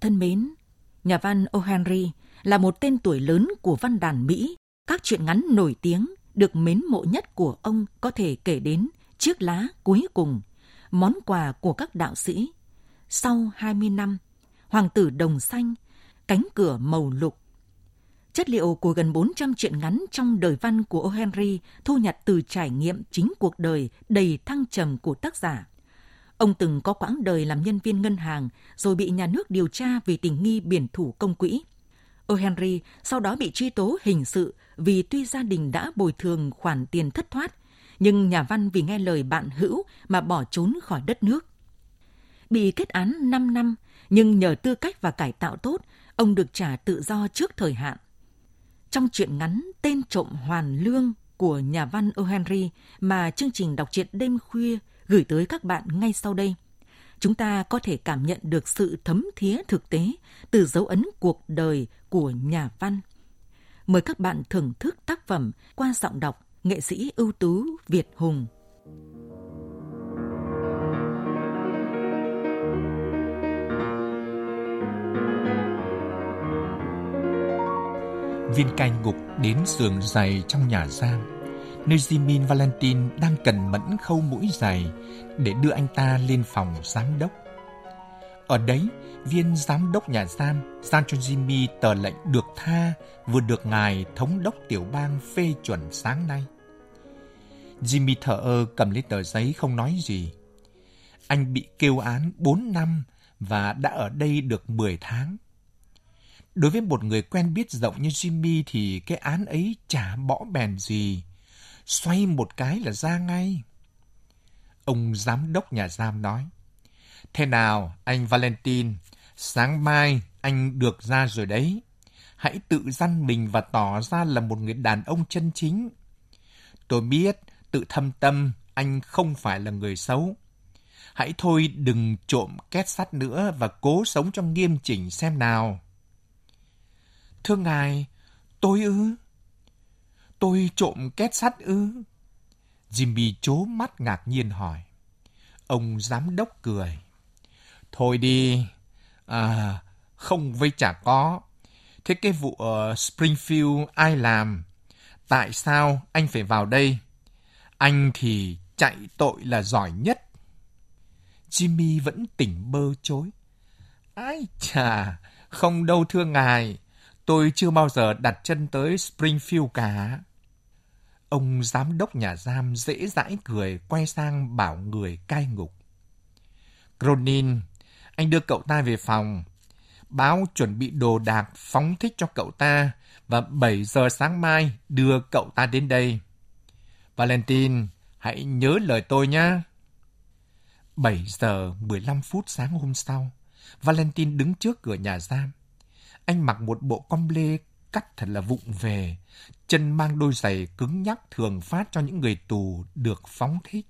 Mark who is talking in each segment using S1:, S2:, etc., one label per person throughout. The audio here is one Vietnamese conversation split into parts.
S1: Thân mến, nhà văn O. Henry là một tên tuổi lớn của văn đàn Mỹ. Các truyện ngắn nổi tiếng được mến mộ nhất của ông có thể kể đến Chiếc lá cuối cùng, Món quà của các đạo sĩ, Sau 20 năm, Hoàng tử đồng xanh, Cánh cửa màu lục. Chất liệu của gần 400 truyện ngắn trong đời văn của O. Henry thu nhặt từ trải nghiệm chính cuộc đời đầy thăng trầm của tác giả. Ông từng có quãng đời làm nhân viên ngân hàng rồi bị nhà nước điều tra vì tình nghi biển thủ công quỹ. O’Henry Henry sau đó bị truy tố hình sự vì tuy gia đình đã bồi thường khoản tiền thất thoát, nhưng nhà văn vì nghe lời bạn hữu mà bỏ trốn khỏi đất nước. Bị kết án 5 năm, nhưng nhờ tư cách và cải tạo tốt, ông được trả tự do trước thời hạn. Trong truyện ngắn Tên trộm hoàn lương của nhà văn O’Henry mà chương trình đọc truyện đêm khuya gửi tới các bạn ngay sau đây. Chúng ta có thể cảm nhận được sự thấm thía thực tế từ dấu ấn cuộc đời của nhà văn. Mời các bạn thưởng thức tác phẩm qua giọng đọc nghệ sĩ ưu tú Việt Hùng.
S2: Viên cai ngục đến giường dày trong nhà giam nơi Jimin Valentine đang cần mẫn khâu mũi giày để đưa anh ta lên phòng giám đốc. Ở đấy, viên giám đốc nhà giam giao cho Jimmy tờ lệnh được tha vừa được ngài thống đốc tiểu bang phê chuẩn sáng nay. Jimmy thở ơ cầm lấy tờ giấy không nói gì. Anh bị kêu án 4 năm và đã ở đây được 10 tháng. Đối với một người quen biết rộng như Jimmy thì cái án ấy chả bỏ bèn gì xoay một cái là ra ngay. Ông giám đốc nhà giam nói, Thế nào, anh Valentine, sáng mai anh được ra rồi đấy. Hãy tự dăn mình và tỏ ra là một người đàn ông chân chính. Tôi biết, tự thâm tâm, anh không phải là người xấu. Hãy thôi đừng trộm két sắt nữa và cố sống cho nghiêm chỉnh xem nào. Thưa ngài, tôi ư? Tôi trộm két sắt ư? Jimmy chố mắt ngạc nhiên hỏi. Ông giám đốc cười. Thôi đi, à, không với chả có. Thế cái vụ ở Springfield ai làm? Tại sao anh phải vào đây? Anh thì chạy tội là giỏi nhất. Jimmy vẫn tỉnh bơ chối. Ai chà, không đâu thưa ngài. Tôi chưa bao giờ đặt chân tới Springfield cả. Ông giám đốc nhà giam dễ dãi cười quay sang bảo người cai ngục. Cronin, anh đưa cậu ta về phòng. Báo chuẩn bị đồ đạc phóng thích cho cậu ta và 7 giờ sáng mai đưa cậu ta đến đây. Valentine, hãy nhớ lời tôi nhé. 7 giờ 15 phút sáng hôm sau, Valentine đứng trước cửa nhà giam. Anh mặc một bộ com lê cắt thật là vụng về, chân mang đôi giày cứng nhắc thường phát cho những người tù được phóng thích.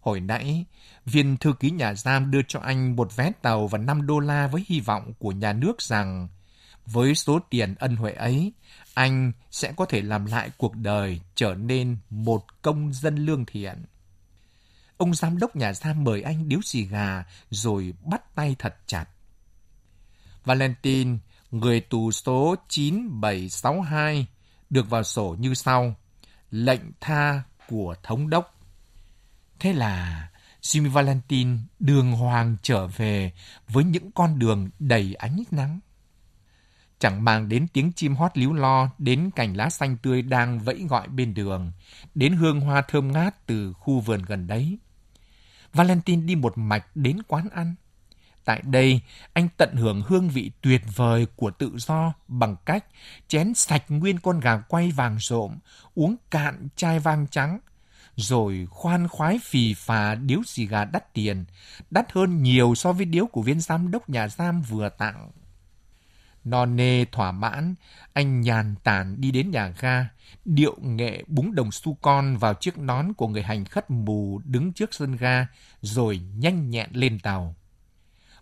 S2: Hồi nãy, viên thư ký nhà giam đưa cho anh một vé tàu và 5 đô la với hy vọng của nhà nước rằng với số tiền ân huệ ấy, anh sẽ có thể làm lại cuộc đời trở nên một công dân lương thiện. Ông giám đốc nhà giam mời anh điếu xì gà rồi bắt tay thật chặt. Valentine người tù số 9762 được vào sổ như sau. Lệnh tha của thống đốc. Thế là Jimmy Valentine đường hoàng trở về với những con đường đầy ánh nắng. chẳng mang đến tiếng chim hót líu lo, đến cành lá xanh tươi đang vẫy gọi bên đường, đến hương hoa thơm ngát từ khu vườn gần đấy. Valentine đi một mạch đến quán ăn. Tại đây, anh tận hưởng hương vị tuyệt vời của tự do bằng cách chén sạch nguyên con gà quay vàng rộm, uống cạn chai vang trắng, rồi khoan khoái phì phà điếu xì gà đắt tiền, đắt hơn nhiều so với điếu của viên giám đốc nhà giam vừa tặng. Non nê thỏa mãn, anh nhàn tản đi đến nhà ga, điệu nghệ búng đồng su con vào chiếc nón của người hành khất mù đứng trước sân ga, rồi nhanh nhẹn lên tàu.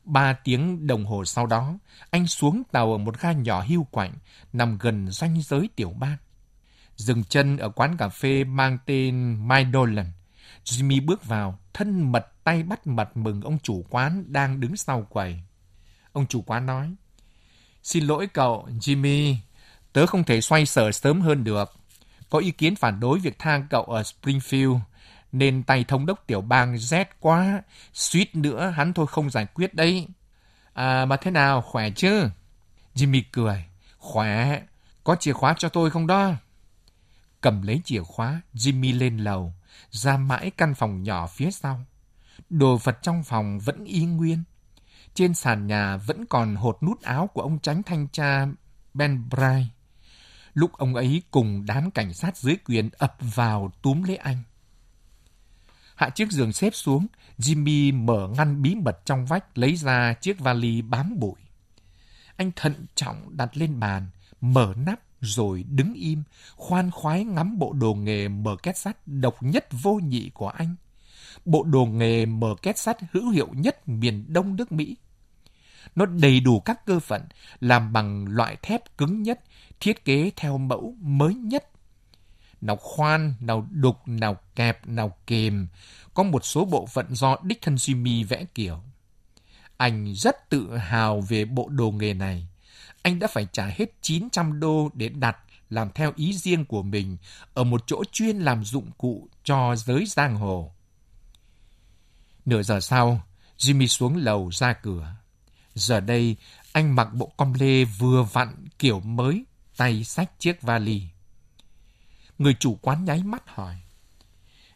S2: Ba tiếng đồng hồ sau đó, anh xuống tàu ở một ga nhỏ hưu quạnh, nằm gần ranh giới tiểu bang. Dừng chân ở quán cà phê mang tên My Dolan, Jimmy bước vào, thân mật tay bắt mật mừng ông chủ quán đang đứng sau quầy. Ông chủ quán nói, Xin lỗi cậu, Jimmy, tớ không thể xoay sở sớm hơn được. Có ý kiến phản đối việc thang cậu ở Springfield, nên tay thống đốc tiểu bang rét quá, suýt nữa hắn thôi không giải quyết đấy. À mà thế nào, khỏe chứ? Jimmy cười, khỏe, có chìa khóa cho tôi không đó? Cầm lấy chìa khóa, Jimmy lên lầu, ra mãi căn phòng nhỏ phía sau. Đồ vật trong phòng vẫn y nguyên. Trên sàn nhà vẫn còn hột nút áo của ông tránh thanh tra Ben Bright. Lúc ông ấy cùng đám cảnh sát dưới quyền ập vào túm lấy anh. Hạ chiếc giường xếp xuống, Jimmy mở ngăn bí mật trong vách lấy ra chiếc vali bám bụi. Anh thận trọng đặt lên bàn, mở nắp rồi đứng im, khoan khoái ngắm bộ đồ nghề mở két sắt độc nhất vô nhị của anh. Bộ đồ nghề mở két sắt hữu hiệu nhất miền Đông nước Mỹ. Nó đầy đủ các cơ phận, làm bằng loại thép cứng nhất, thiết kế theo mẫu mới nhất. Nào khoan, nào đục, nào kẹp, nào kềm, có một số bộ phận do đích thân Jimmy vẽ kiểu. Anh rất tự hào về bộ đồ nghề này. Anh đã phải trả hết 900 đô để đặt làm theo ý riêng của mình ở một chỗ chuyên làm dụng cụ cho giới giang hồ. Nửa giờ sau, Jimmy xuống lầu ra cửa. Giờ đây, anh mặc bộ com lê vừa vặn kiểu mới, tay xách chiếc vali. Người chủ quán nháy mắt hỏi.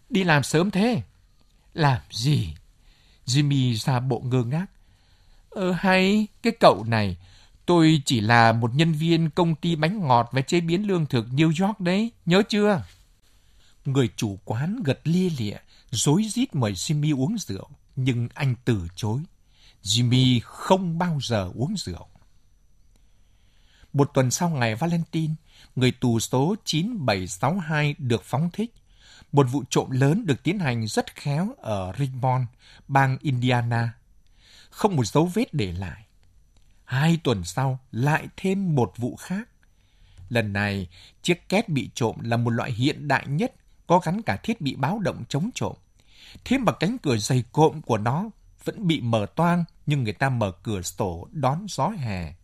S2: Đi làm sớm thế? Làm gì? Jimmy ra bộ ngơ ngác. Ờ hay, cái cậu này, tôi chỉ là một nhân viên công ty bánh ngọt và chế biến lương thực New York đấy, nhớ chưa? Người chủ quán gật lia lịa, dối rít mời Jimmy uống rượu, nhưng anh từ chối. Jimmy không bao giờ uống rượu. Một tuần sau ngày Valentine, người tù số 9762 được phóng thích. Một vụ trộm lớn được tiến hành rất khéo ở Richmond, bang Indiana. Không một dấu vết để lại. Hai tuần sau, lại thêm một vụ khác. Lần này, chiếc két bị trộm là một loại hiện đại nhất, có gắn cả thiết bị báo động chống trộm. Thêm mà cánh cửa dày cộm của nó vẫn bị mở toang nhưng người ta mở cửa sổ đón gió hè.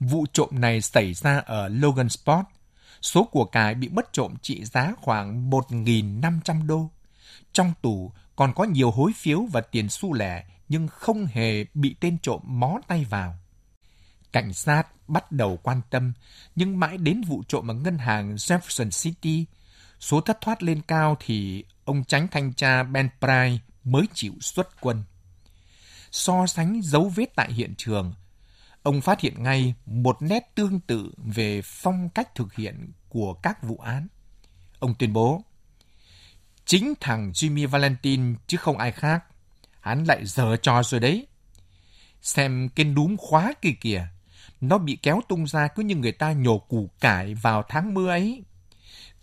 S2: Vụ trộm này xảy ra ở Logan Sport. Số của cải bị mất trộm trị giá khoảng 1.500 đô. Trong tủ còn có nhiều hối phiếu và tiền xu lẻ nhưng không hề bị tên trộm mó tay vào. Cảnh sát bắt đầu quan tâm, nhưng mãi đến vụ trộm ở ngân hàng Jefferson City, số thất thoát lên cao thì ông tránh thanh tra Ben Pry mới chịu xuất quân so sánh dấu vết tại hiện trường, ông phát hiện ngay một nét tương tự về phong cách thực hiện của các vụ án. Ông tuyên bố, chính thằng Jimmy Valentine chứ không ai khác. Hắn lại dở trò rồi đấy. Xem cái núm khóa kia kìa, nó bị kéo tung ra cứ như người ta nhổ củ cải vào tháng mưa ấy.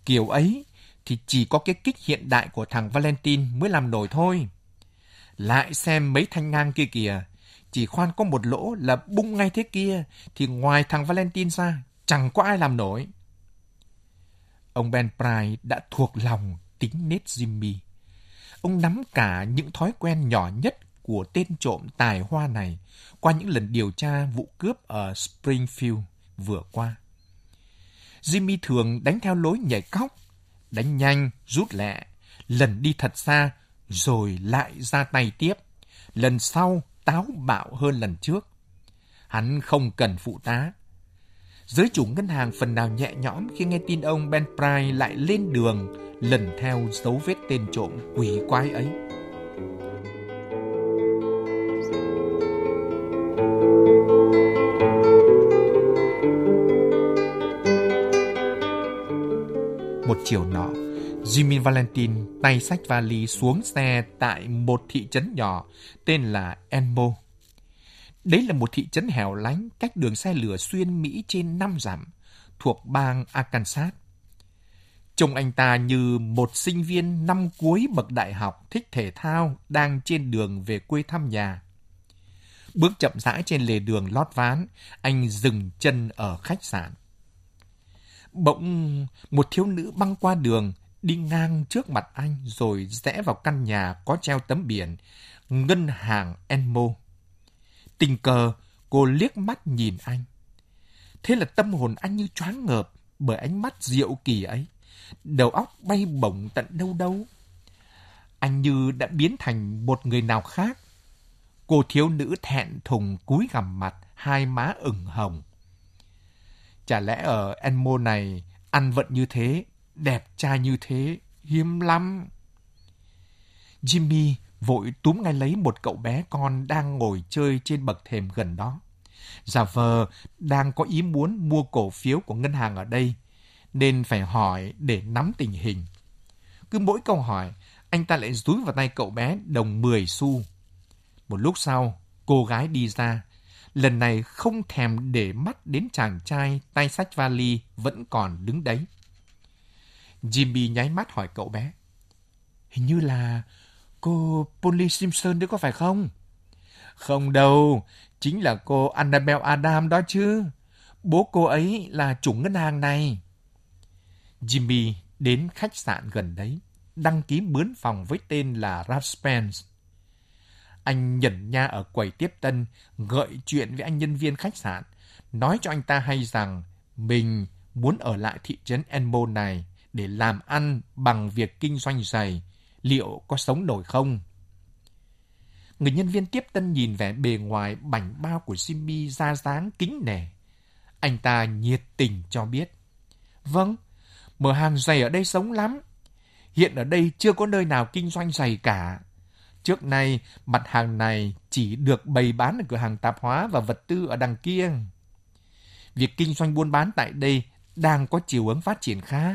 S2: Kiểu ấy thì chỉ có cái kích hiện đại của thằng Valentine mới làm nổi thôi. Lại xem mấy thanh ngang kia kìa. Chỉ khoan có một lỗ là bung ngay thế kia, thì ngoài thằng Valentine ra, chẳng có ai làm nổi. Ông Ben Pride đã thuộc lòng tính nết Jimmy. Ông nắm cả những thói quen nhỏ nhất của tên trộm tài hoa này qua những lần điều tra vụ cướp ở Springfield vừa qua. Jimmy thường đánh theo lối nhảy cóc, đánh nhanh, rút lẹ, lần đi thật xa rồi lại ra tay tiếp. Lần sau táo bạo hơn lần trước. Hắn không cần phụ tá. Giới chủ ngân hàng phần nào nhẹ nhõm khi nghe tin ông Ben Pry lại lên đường lần theo dấu vết tên trộm quỷ quái ấy. Một chiều nọ, Jimmy Valentine tay sách vali xuống xe tại một thị trấn nhỏ tên là Enmo. Đấy là một thị trấn hẻo lánh cách đường xe lửa xuyên Mỹ trên 5 dặm, thuộc bang Arkansas. Trông anh ta như một sinh viên năm cuối bậc đại học thích thể thao đang trên đường về quê thăm nhà. Bước chậm rãi trên lề đường lót ván, anh dừng chân ở khách sạn. Bỗng một thiếu nữ băng qua đường, đi ngang trước mặt anh rồi rẽ vào căn nhà có treo tấm biển Ngân hàng Enmo. Tình cờ, cô liếc mắt nhìn anh. Thế là tâm hồn anh như choáng ngợp bởi ánh mắt diệu kỳ ấy. Đầu óc bay bổng tận đâu đâu. Anh như đã biến thành một người nào khác. Cô thiếu nữ thẹn thùng cúi gằm mặt, hai má ửng hồng. Chả lẽ ở Enmo này ăn vận như thế, đẹp trai như thế, hiếm lắm. Jimmy vội túm ngay lấy một cậu bé con đang ngồi chơi trên bậc thềm gần đó. Giả vờ đang có ý muốn mua cổ phiếu của ngân hàng ở đây, nên phải hỏi để nắm tình hình. Cứ mỗi câu hỏi, anh ta lại rúi vào tay cậu bé đồng 10 xu. Một lúc sau, cô gái đi ra, lần này không thèm để mắt đến chàng trai tay sách vali vẫn còn đứng đấy. Jimmy nháy mắt hỏi cậu bé. Hình như là cô Polly Simpson đấy có phải không? Không đâu, chính là cô Annabelle Adam đó chứ. Bố cô ấy là chủ ngân hàng này. Jimmy đến khách sạn gần đấy, đăng ký mướn phòng với tên là Ralph Spence. Anh nhận nha ở quầy tiếp tân, gợi chuyện với anh nhân viên khách sạn, nói cho anh ta hay rằng mình muốn ở lại thị trấn Enmo này để làm ăn bằng việc kinh doanh giày, liệu có sống nổi không? Người nhân viên tiếp tân nhìn vẻ bề ngoài bảnh bao của Jimmy ra dáng kính nể. Anh ta nhiệt tình cho biết. Vâng, mở hàng giày ở đây sống lắm. Hiện ở đây chưa có nơi nào kinh doanh giày cả. Trước nay, mặt hàng này chỉ được bày bán ở cửa hàng tạp hóa và vật tư ở đằng kia. Việc kinh doanh buôn bán tại đây đang có chiều hướng phát triển khá.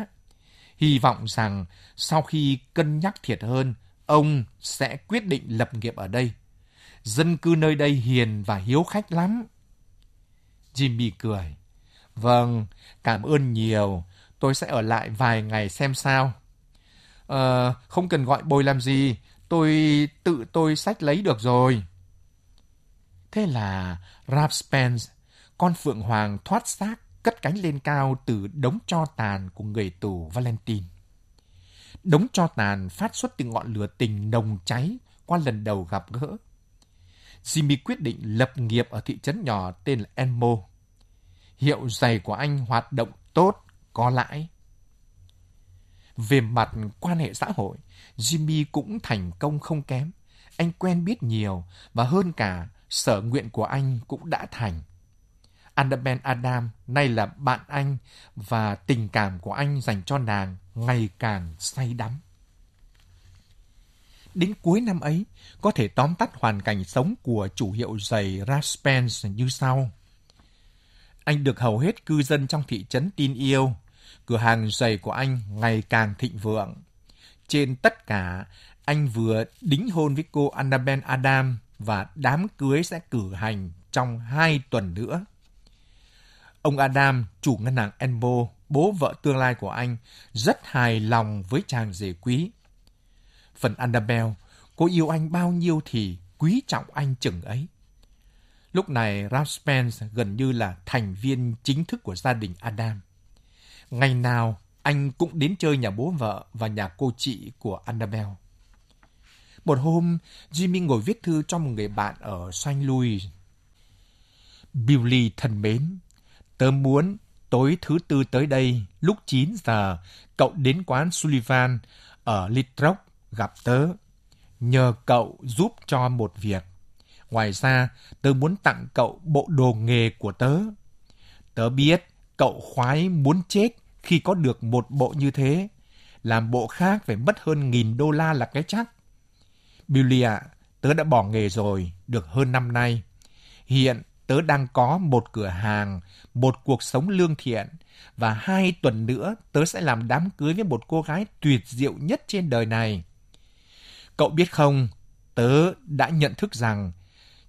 S2: Hy vọng rằng sau khi cân nhắc thiệt hơn, ông sẽ quyết định lập nghiệp ở đây. Dân cư nơi đây hiền và hiếu khách lắm. Jimmy cười. Vâng, cảm ơn nhiều. Tôi sẽ ở lại vài ngày xem sao. Ờ, không cần gọi bồi làm gì. Tôi tự tôi sách lấy được rồi. Thế là Ralph Spence, con phượng hoàng thoát xác cất cánh lên cao từ đống cho tàn của người tù Valentine. Đống cho tàn phát xuất từ ngọn lửa tình nồng cháy qua lần đầu gặp gỡ. Jimmy quyết định lập nghiệp ở thị trấn nhỏ tên là Enmo. Hiệu giày của anh hoạt động tốt, có lãi. Về mặt quan hệ xã hội, Jimmy cũng thành công không kém. Anh quen biết nhiều và hơn cả, sở nguyện của anh cũng đã thành. Annabel Adam nay là bạn anh và tình cảm của anh dành cho nàng ngày càng say đắm. Đến cuối năm ấy, có thể tóm tắt hoàn cảnh sống của chủ hiệu giày Raspens như sau. Anh được hầu hết cư dân trong thị trấn tin yêu. Cửa hàng giày của anh ngày càng thịnh vượng. Trên tất cả, anh vừa đính hôn với cô Annabel Adam và đám cưới sẽ cử hành trong hai tuần nữa. Ông Adam, chủ ngân hàng Enbo, bố vợ tương lai của anh, rất hài lòng với chàng rể quý. Phần Annabelle, cô yêu anh bao nhiêu thì quý trọng anh chừng ấy. Lúc này Ralph Spence gần như là thành viên chính thức của gia đình Adam. Ngày nào anh cũng đến chơi nhà bố vợ và nhà cô chị của Annabelle. Một hôm, Jimmy ngồi viết thư cho một người bạn ở Saint Louis. Billy thân mến, Tớ muốn tối thứ tư tới đây, lúc 9 giờ, cậu đến quán Sullivan ở Litrock gặp tớ. Nhờ cậu giúp cho một việc. Ngoài ra, tớ muốn tặng cậu bộ đồ nghề của tớ. Tớ biết Cậu khoái muốn chết khi có được một bộ như thế. Làm bộ khác phải mất hơn nghìn đô la là cái chắc. Billy ạ, tớ đã bỏ nghề rồi, được hơn năm nay. Hiện tớ đang có một cửa hàng, một cuộc sống lương thiện, và hai tuần nữa tớ sẽ làm đám cưới với một cô gái tuyệt diệu nhất trên đời này. Cậu biết không, tớ đã nhận thức rằng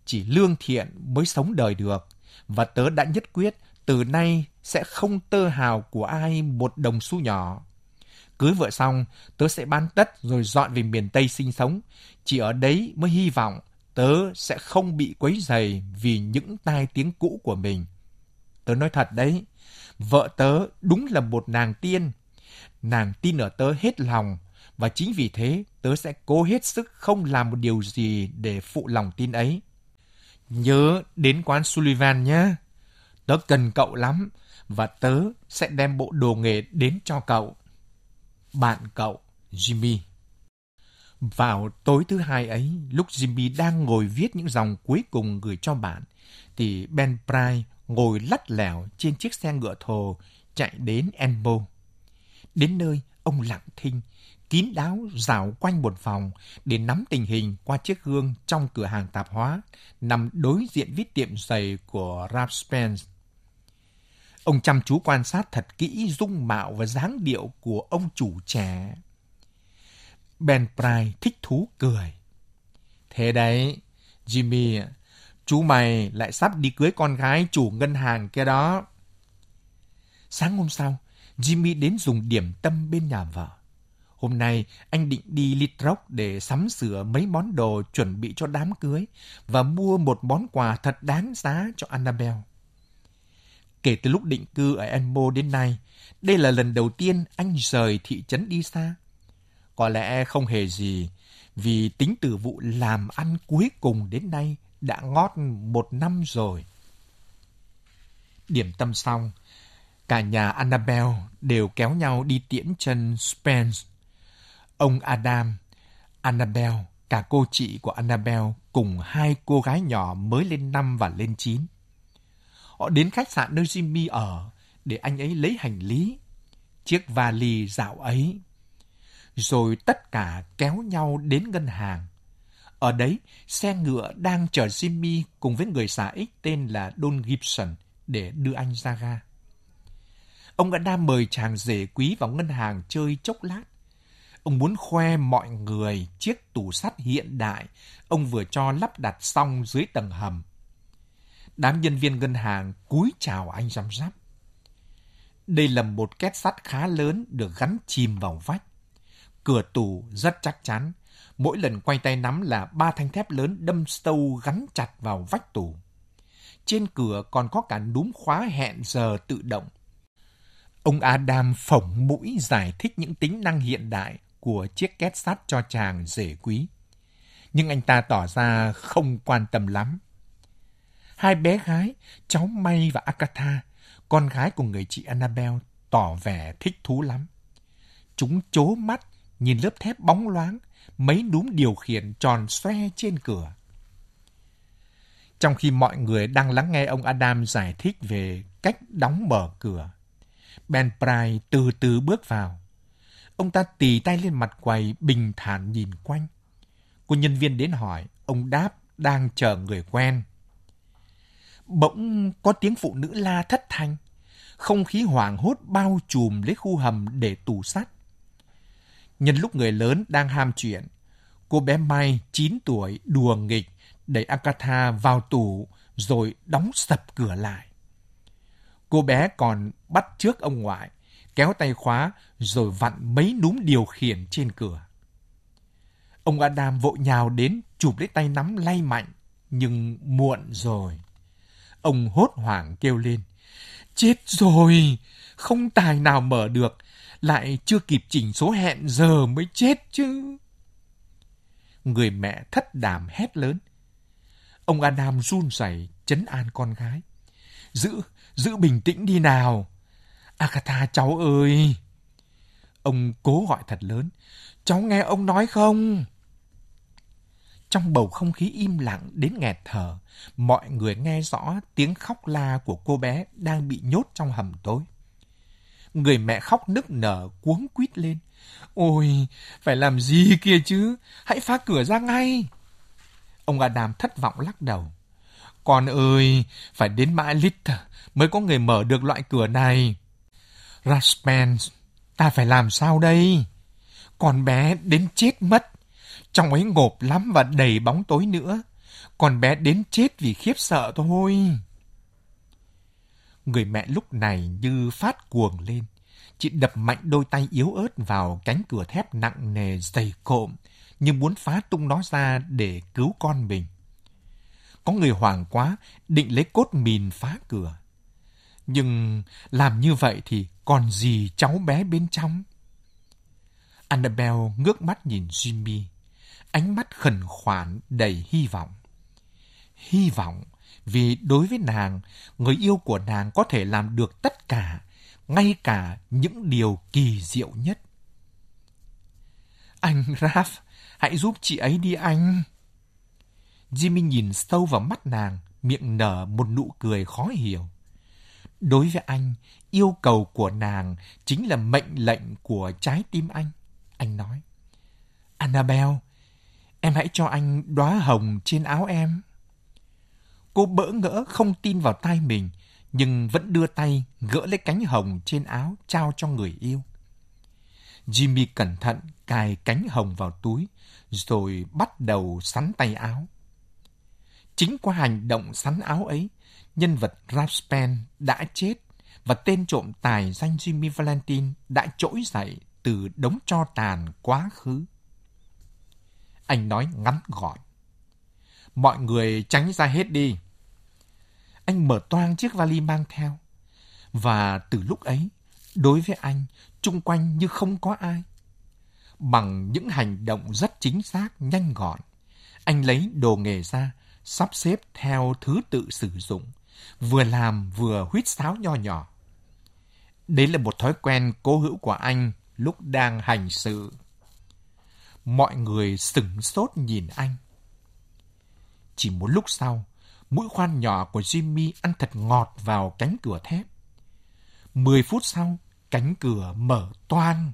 S2: chỉ lương thiện mới sống đời được, và tớ đã nhất quyết từ nay sẽ không tơ hào của ai một đồng xu nhỏ. Cưới vợ xong, tớ sẽ bán tất rồi dọn về miền Tây sinh sống. Chỉ ở đấy mới hy vọng tớ sẽ không bị quấy dày vì những tai tiếng cũ của mình. Tớ nói thật đấy, vợ tớ đúng là một nàng tiên. Nàng tin ở tớ hết lòng, và chính vì thế tớ sẽ cố hết sức không làm một điều gì để phụ lòng tin ấy. Nhớ đến quán Sullivan nhé. Tớ cần cậu lắm, và tớ sẽ đem bộ đồ nghề đến cho cậu. Bạn cậu, Jimmy. Vào tối thứ hai ấy, lúc Jimmy đang ngồi viết những dòng cuối cùng gửi cho bạn, thì Ben Pry ngồi lắt lẻo trên chiếc xe ngựa thồ chạy đến Enbo. Đến nơi, ông lặng thinh, kín đáo dạo quanh một phòng để nắm tình hình qua chiếc gương trong cửa hàng tạp hóa nằm đối diện với tiệm giày của Ralph Spence. Ông chăm chú quan sát thật kỹ dung mạo và dáng điệu của ông chủ trẻ. Ben Pry thích thú cười. Thế đấy, Jimmy, chú mày lại sắp đi cưới con gái chủ ngân hàng kia đó. Sáng hôm sau, Jimmy đến dùng điểm tâm bên nhà vợ. Hôm nay, anh định đi Litrock để sắm sửa mấy món đồ chuẩn bị cho đám cưới và mua một món quà thật đáng giá cho Annabelle. Kể từ lúc định cư ở Enmo đến nay, đây là lần đầu tiên anh rời thị trấn đi xa. Có lẽ không hề gì, vì tính từ vụ làm ăn cuối cùng đến nay đã ngót một năm rồi. Điểm tâm xong, cả nhà Annabel đều kéo nhau đi tiễn chân Spence. Ông Adam, Annabel, cả cô chị của Annabel cùng hai cô gái nhỏ mới lên năm và lên chín. Họ đến khách sạn nơi Jimmy ở để anh ấy lấy hành lý. Chiếc vali dạo ấy. Rồi tất cả kéo nhau đến ngân hàng. Ở đấy, xe ngựa đang chở Jimmy cùng với người xã ích tên là Don Gibson để đưa anh ra ga. Ông đã đang mời chàng rể quý vào ngân hàng chơi chốc lát. Ông muốn khoe mọi người chiếc tủ sắt hiện đại ông vừa cho lắp đặt xong dưới tầng hầm. Đám nhân viên ngân hàng cúi chào anh răm rắp. Đây là một két sắt khá lớn được gắn chìm vào vách. Cửa tủ rất chắc chắn. Mỗi lần quay tay nắm là ba thanh thép lớn đâm sâu gắn chặt vào vách tủ. Trên cửa còn có cả núm khóa hẹn giờ tự động. Ông Adam phỏng mũi giải thích những tính năng hiện đại của chiếc két sắt cho chàng rể quý. Nhưng anh ta tỏ ra không quan tâm lắm. Hai bé gái, cháu May và Akata, con gái của người chị Annabelle, tỏ vẻ thích thú lắm. Chúng chố mắt, nhìn lớp thép bóng loáng, mấy núm điều khiển tròn xoe trên cửa. Trong khi mọi người đang lắng nghe ông Adam giải thích về cách đóng mở cửa, Ben Pry từ từ bước vào. Ông ta tì tay lên mặt quầy, bình thản nhìn quanh. Cô nhân viên đến hỏi, ông đáp đang chờ người quen. Bỗng có tiếng phụ nữ la thất thanh. Không khí hoảng hốt bao trùm lấy khu hầm để tù sắt. Nhân lúc người lớn đang ham chuyện, cô bé Mai 9 tuổi đùa nghịch đẩy Agatha vào tủ rồi đóng sập cửa lại. Cô bé còn bắt trước ông ngoại, kéo tay khóa rồi vặn mấy núm điều khiển trên cửa. Ông Adam vội nhào đến chụp lấy tay nắm lay mạnh, nhưng muộn rồi. Ông hốt hoảng kêu lên. Chết rồi! Không tài nào mở được. Lại chưa kịp chỉnh số hẹn giờ mới chết chứ. Người mẹ thất đảm hét lớn. Ông Adam run rẩy chấn an con gái. Giữ, giữ bình tĩnh đi nào. Agatha cháu ơi! Ông cố gọi thật lớn. Cháu nghe ông nói không? Trong bầu không khí im lặng đến nghẹt thở, mọi người nghe rõ tiếng khóc la của cô bé đang bị nhốt trong hầm tối. Người mẹ khóc nức nở cuống quýt lên. Ôi, phải làm gì kia chứ? Hãy phá cửa ra ngay. Ông Adam thất vọng lắc đầu. Con ơi, phải đến mãi lít mới có người mở được loại cửa này. Raspen, ta phải làm sao đây? Con bé đến chết mất. Trong ấy ngộp lắm và đầy bóng tối nữa. Con bé đến chết vì khiếp sợ thôi. Người mẹ lúc này như phát cuồng lên. Chị đập mạnh đôi tay yếu ớt vào cánh cửa thép nặng nề dày cộm, như muốn phá tung nó ra để cứu con mình. Có người hoảng quá, định lấy cốt mìn phá cửa. Nhưng làm như vậy thì còn gì cháu bé bên trong? Annabelle ngước mắt nhìn Jimmy, ánh mắt khẩn khoản đầy hy vọng. Hy vọng vì đối với nàng, người yêu của nàng có thể làm được tất cả, ngay cả những điều kỳ diệu nhất. Anh Raph, hãy giúp chị ấy đi anh. Jimmy nhìn sâu vào mắt nàng, miệng nở một nụ cười khó hiểu. Đối với anh, yêu cầu của nàng chính là mệnh lệnh của trái tim anh. Anh nói, Annabelle, em hãy cho anh đóa hồng trên áo em. Cô bỡ ngỡ không tin vào tay mình, nhưng vẫn đưa tay gỡ lấy cánh hồng trên áo trao cho người yêu. Jimmy cẩn thận cài cánh hồng vào túi, rồi bắt đầu sắn tay áo. Chính qua hành động sắn áo ấy, nhân vật Raspen đã chết và tên trộm tài danh Jimmy Valentine đã trỗi dậy từ đống cho tàn quá khứ. Anh nói ngắn gọn. Mọi người tránh ra hết đi. Anh mở toang chiếc vali mang theo. Và từ lúc ấy, đối với anh, chung quanh như không có ai. Bằng những hành động rất chính xác, nhanh gọn, anh lấy đồ nghề ra, sắp xếp theo thứ tự sử dụng, vừa làm vừa huýt sáo nho nhỏ. Đấy là một thói quen cố hữu của anh lúc đang hành sự. Mọi người sửng sốt nhìn anh. Chỉ một lúc sau, mũi khoan nhỏ của Jimmy ăn thật ngọt vào cánh cửa thép. Mười phút sau, cánh cửa mở toang.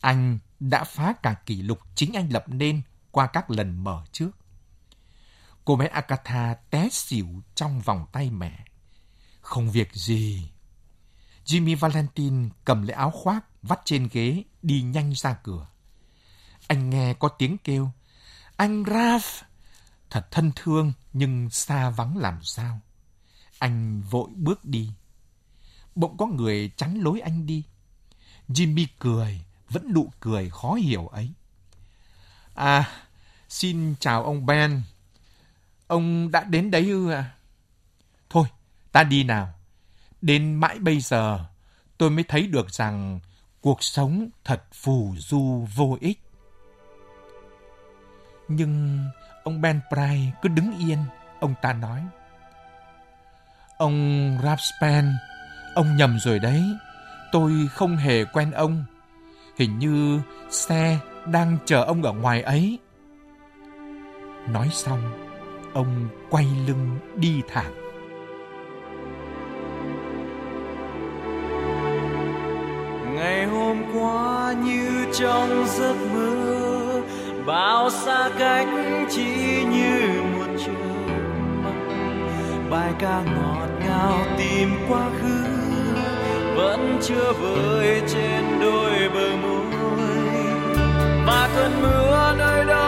S2: Anh đã phá cả kỷ lục chính anh lập nên qua các lần mở trước. Cô bé Agatha té xỉu trong vòng tay mẹ. Không việc gì. Jimmy Valentine cầm lấy áo khoác vắt trên ghế đi nhanh ra cửa. Anh nghe có tiếng kêu. Anh Ralph! Thật thân thương nhưng xa vắng làm sao. Anh vội bước đi. Bỗng có người chắn lối anh đi. Jimmy cười, vẫn nụ cười khó hiểu ấy. À, xin chào ông Ben. Ông đã đến đấy ư à? Thôi, ta đi nào. Đến mãi bây giờ, tôi mới thấy được rằng cuộc sống thật phù du vô ích. Nhưng ông Ben Pry cứ đứng yên, ông ta nói. Ông Rapspan, ông nhầm rồi đấy. Tôi không hề quen ông. Hình như xe đang chờ ông ở ngoài ấy. Nói xong, ông quay lưng đi thẳng.
S3: ngày hôm qua như trong giấc mơ bao xa cách chỉ như một chớp mắt bài ca ngọt ngào tìm quá khứ, vẫn chưa vơi trên đôi bờ môi. Và cơn mưa nơi đâu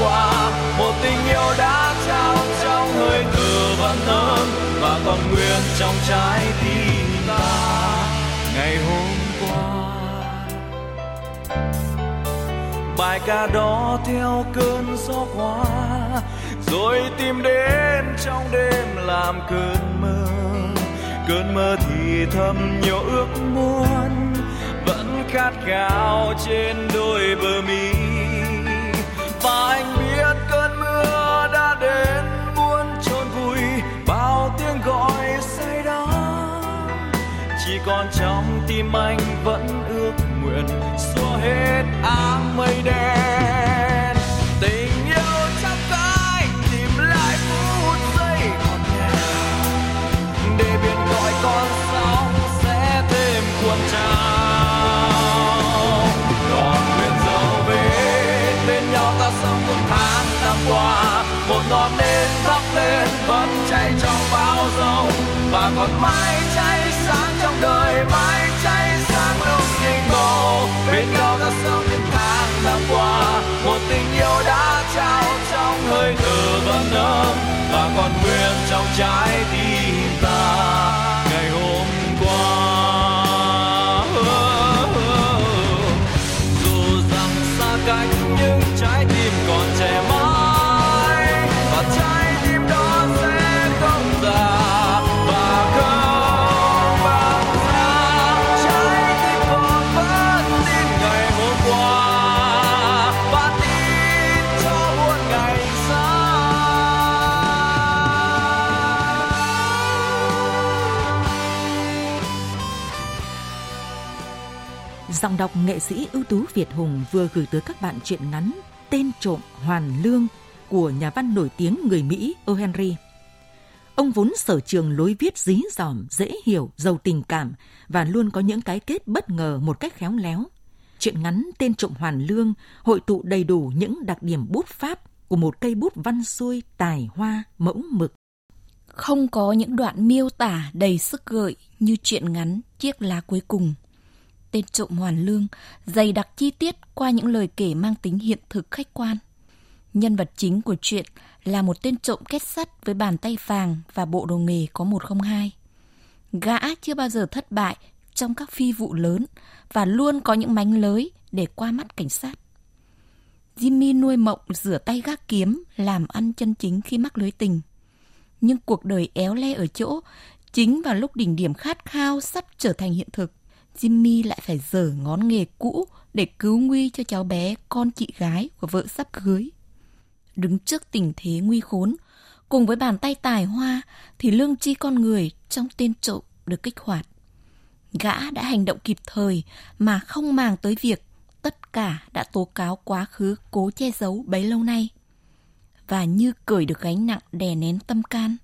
S3: qua. Một tình yêu đã trao trong hơi thở vẫn và còn nguyên trong trái tim ta. Ngày hôm qua, bài ca đó theo cơn gió qua, rồi tìm đến trong đêm làm cơn mơ. Cơn mơ thì thầm nhiều ước muốn, vẫn khát khao trên đôi bờ mi anh biết cơn mưa đã đến, muốn chôn vùi bao tiếng gọi say đắm. Chỉ còn trong tim anh vẫn ước nguyện xua hết áng mây đen. Còn mãi cháy sáng trong đời mãi cháy sáng lúc nhìn bầu bên nhau ta sống những tháng năm qua, một tình yêu đã trao trong hơi thở vẫn ấm, và còn nguyên trong trái tim ta.
S1: Giọng đọc nghệ sĩ ưu tú Việt Hùng vừa gửi tới các bạn truyện ngắn Tên trộm Hoàn Lương của nhà văn nổi tiếng người Mỹ O. Henry. Ông vốn sở trường lối viết dí dỏm, dễ hiểu, giàu tình cảm và luôn có những cái kết bất ngờ một cách khéo léo. Chuyện ngắn Tên trộm Hoàn Lương hội tụ đầy đủ những đặc điểm bút pháp của một cây bút văn xuôi tài hoa mẫu mực.
S4: Không có những đoạn miêu tả đầy sức gợi như chuyện ngắn Chiếc lá cuối cùng. Tên trộm Hoàn Lương dày đặc chi tiết qua những lời kể mang tính hiện thực khách quan. Nhân vật chính của chuyện là một tên trộm kết sắt với bàn tay vàng và bộ đồ nghề có 102. Gã chưa bao giờ thất bại trong các phi vụ lớn và luôn có những mánh lới để qua mắt cảnh sát. Jimmy nuôi mộng rửa tay gác kiếm, làm ăn chân chính khi mắc lưới tình. Nhưng cuộc đời éo le ở chỗ, chính vào lúc đỉnh điểm khát khao sắp trở thành hiện thực, Jimmy lại phải dở ngón nghề cũ để cứu nguy cho cháu bé con chị gái của vợ sắp cưới. Đứng trước tình thế nguy khốn, cùng với bàn tay tài hoa thì lương tri con người trong tên trộm được kích hoạt. Gã đã hành động kịp thời mà không màng tới việc tất cả đã tố cáo quá khứ cố che giấu bấy lâu nay. Và như cởi được gánh nặng đè nén tâm can,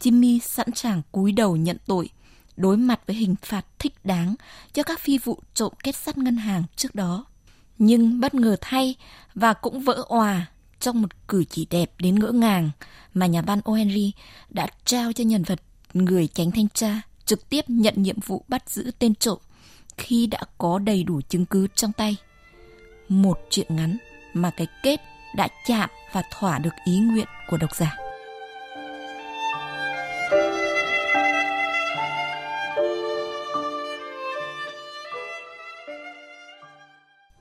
S4: Jimmy sẵn sàng cúi đầu nhận tội, đối mặt với hình phạt thích đáng cho các phi vụ trộm kết sắt ngân hàng trước đó. Nhưng bất ngờ thay và cũng vỡ òa trong một cử chỉ đẹp đến ngỡ ngàng mà nhà văn O. Henry đã trao cho nhân vật người tránh thanh tra trực tiếp nhận nhiệm vụ bắt giữ tên trộm khi đã có đầy đủ chứng cứ trong tay. Một chuyện ngắn mà cái kết đã chạm và thỏa được ý nguyện của độc giả.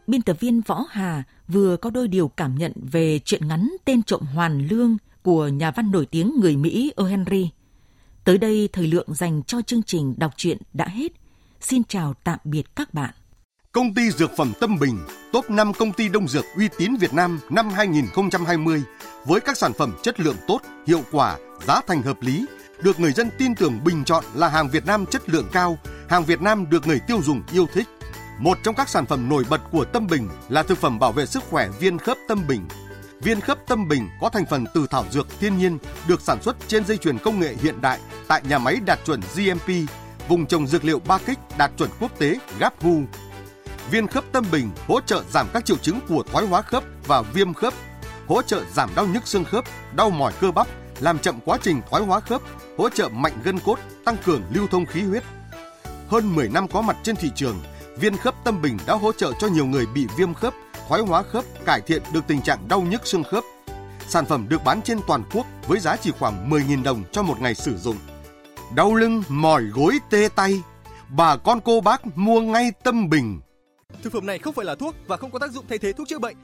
S1: Biên tập viên Võ Hà vừa có đôi điều cảm nhận về chuyện ngắn Tên trộm Hoàn Lương của nhà văn nổi tiếng người Mỹ O. Henry. Tới đây, thời lượng dành cho chương trình đọc truyện đã hết. Xin chào tạm biệt các bạn.
S5: Công ty Dược phẩm Tâm Bình, top 5 công ty đông dược uy tín Việt Nam năm 2020 với các sản phẩm chất lượng tốt, hiệu quả, giá thành hợp lý, được người dân tin tưởng bình chọn là hàng Việt Nam chất lượng cao, hàng Việt Nam được người tiêu dùng yêu thích. Một trong các sản phẩm nổi bật của Tâm Bình là thực phẩm bảo vệ sức khỏe viên khớp Tâm Bình. Viên khớp Tâm Bình có thành phần từ thảo dược thiên nhiên được sản xuất trên dây chuyền công nghệ hiện đại tại nhà máy đạt chuẩn GMP, vùng trồng dược liệu Ba Kích đạt chuẩn quốc tế GAPHU. Viên khớp Tâm Bình hỗ trợ giảm các triệu chứng của thoái hóa khớp và viêm khớp, hỗ trợ giảm đau nhức xương khớp, đau mỏi cơ bắp, làm chậm quá trình thoái hóa khớp, hỗ trợ mạnh gân cốt, tăng cường lưu thông khí huyết. Hơn 10 năm có mặt trên thị trường, viên khớp Tâm Bình đã hỗ trợ cho nhiều người bị viêm khớp, thoái hóa khớp, cải thiện được tình trạng đau nhức xương khớp. Sản phẩm được bán trên toàn quốc với giá chỉ khoảng 10.000 đồng cho một ngày sử dụng. đau lưng, mỏi gối tê tay, bà con cô bác mua ngay tâm bình.
S6: Thực phẩm này không phải là thuốc và không có tác dụng thay thế thuốc chữa bệnh.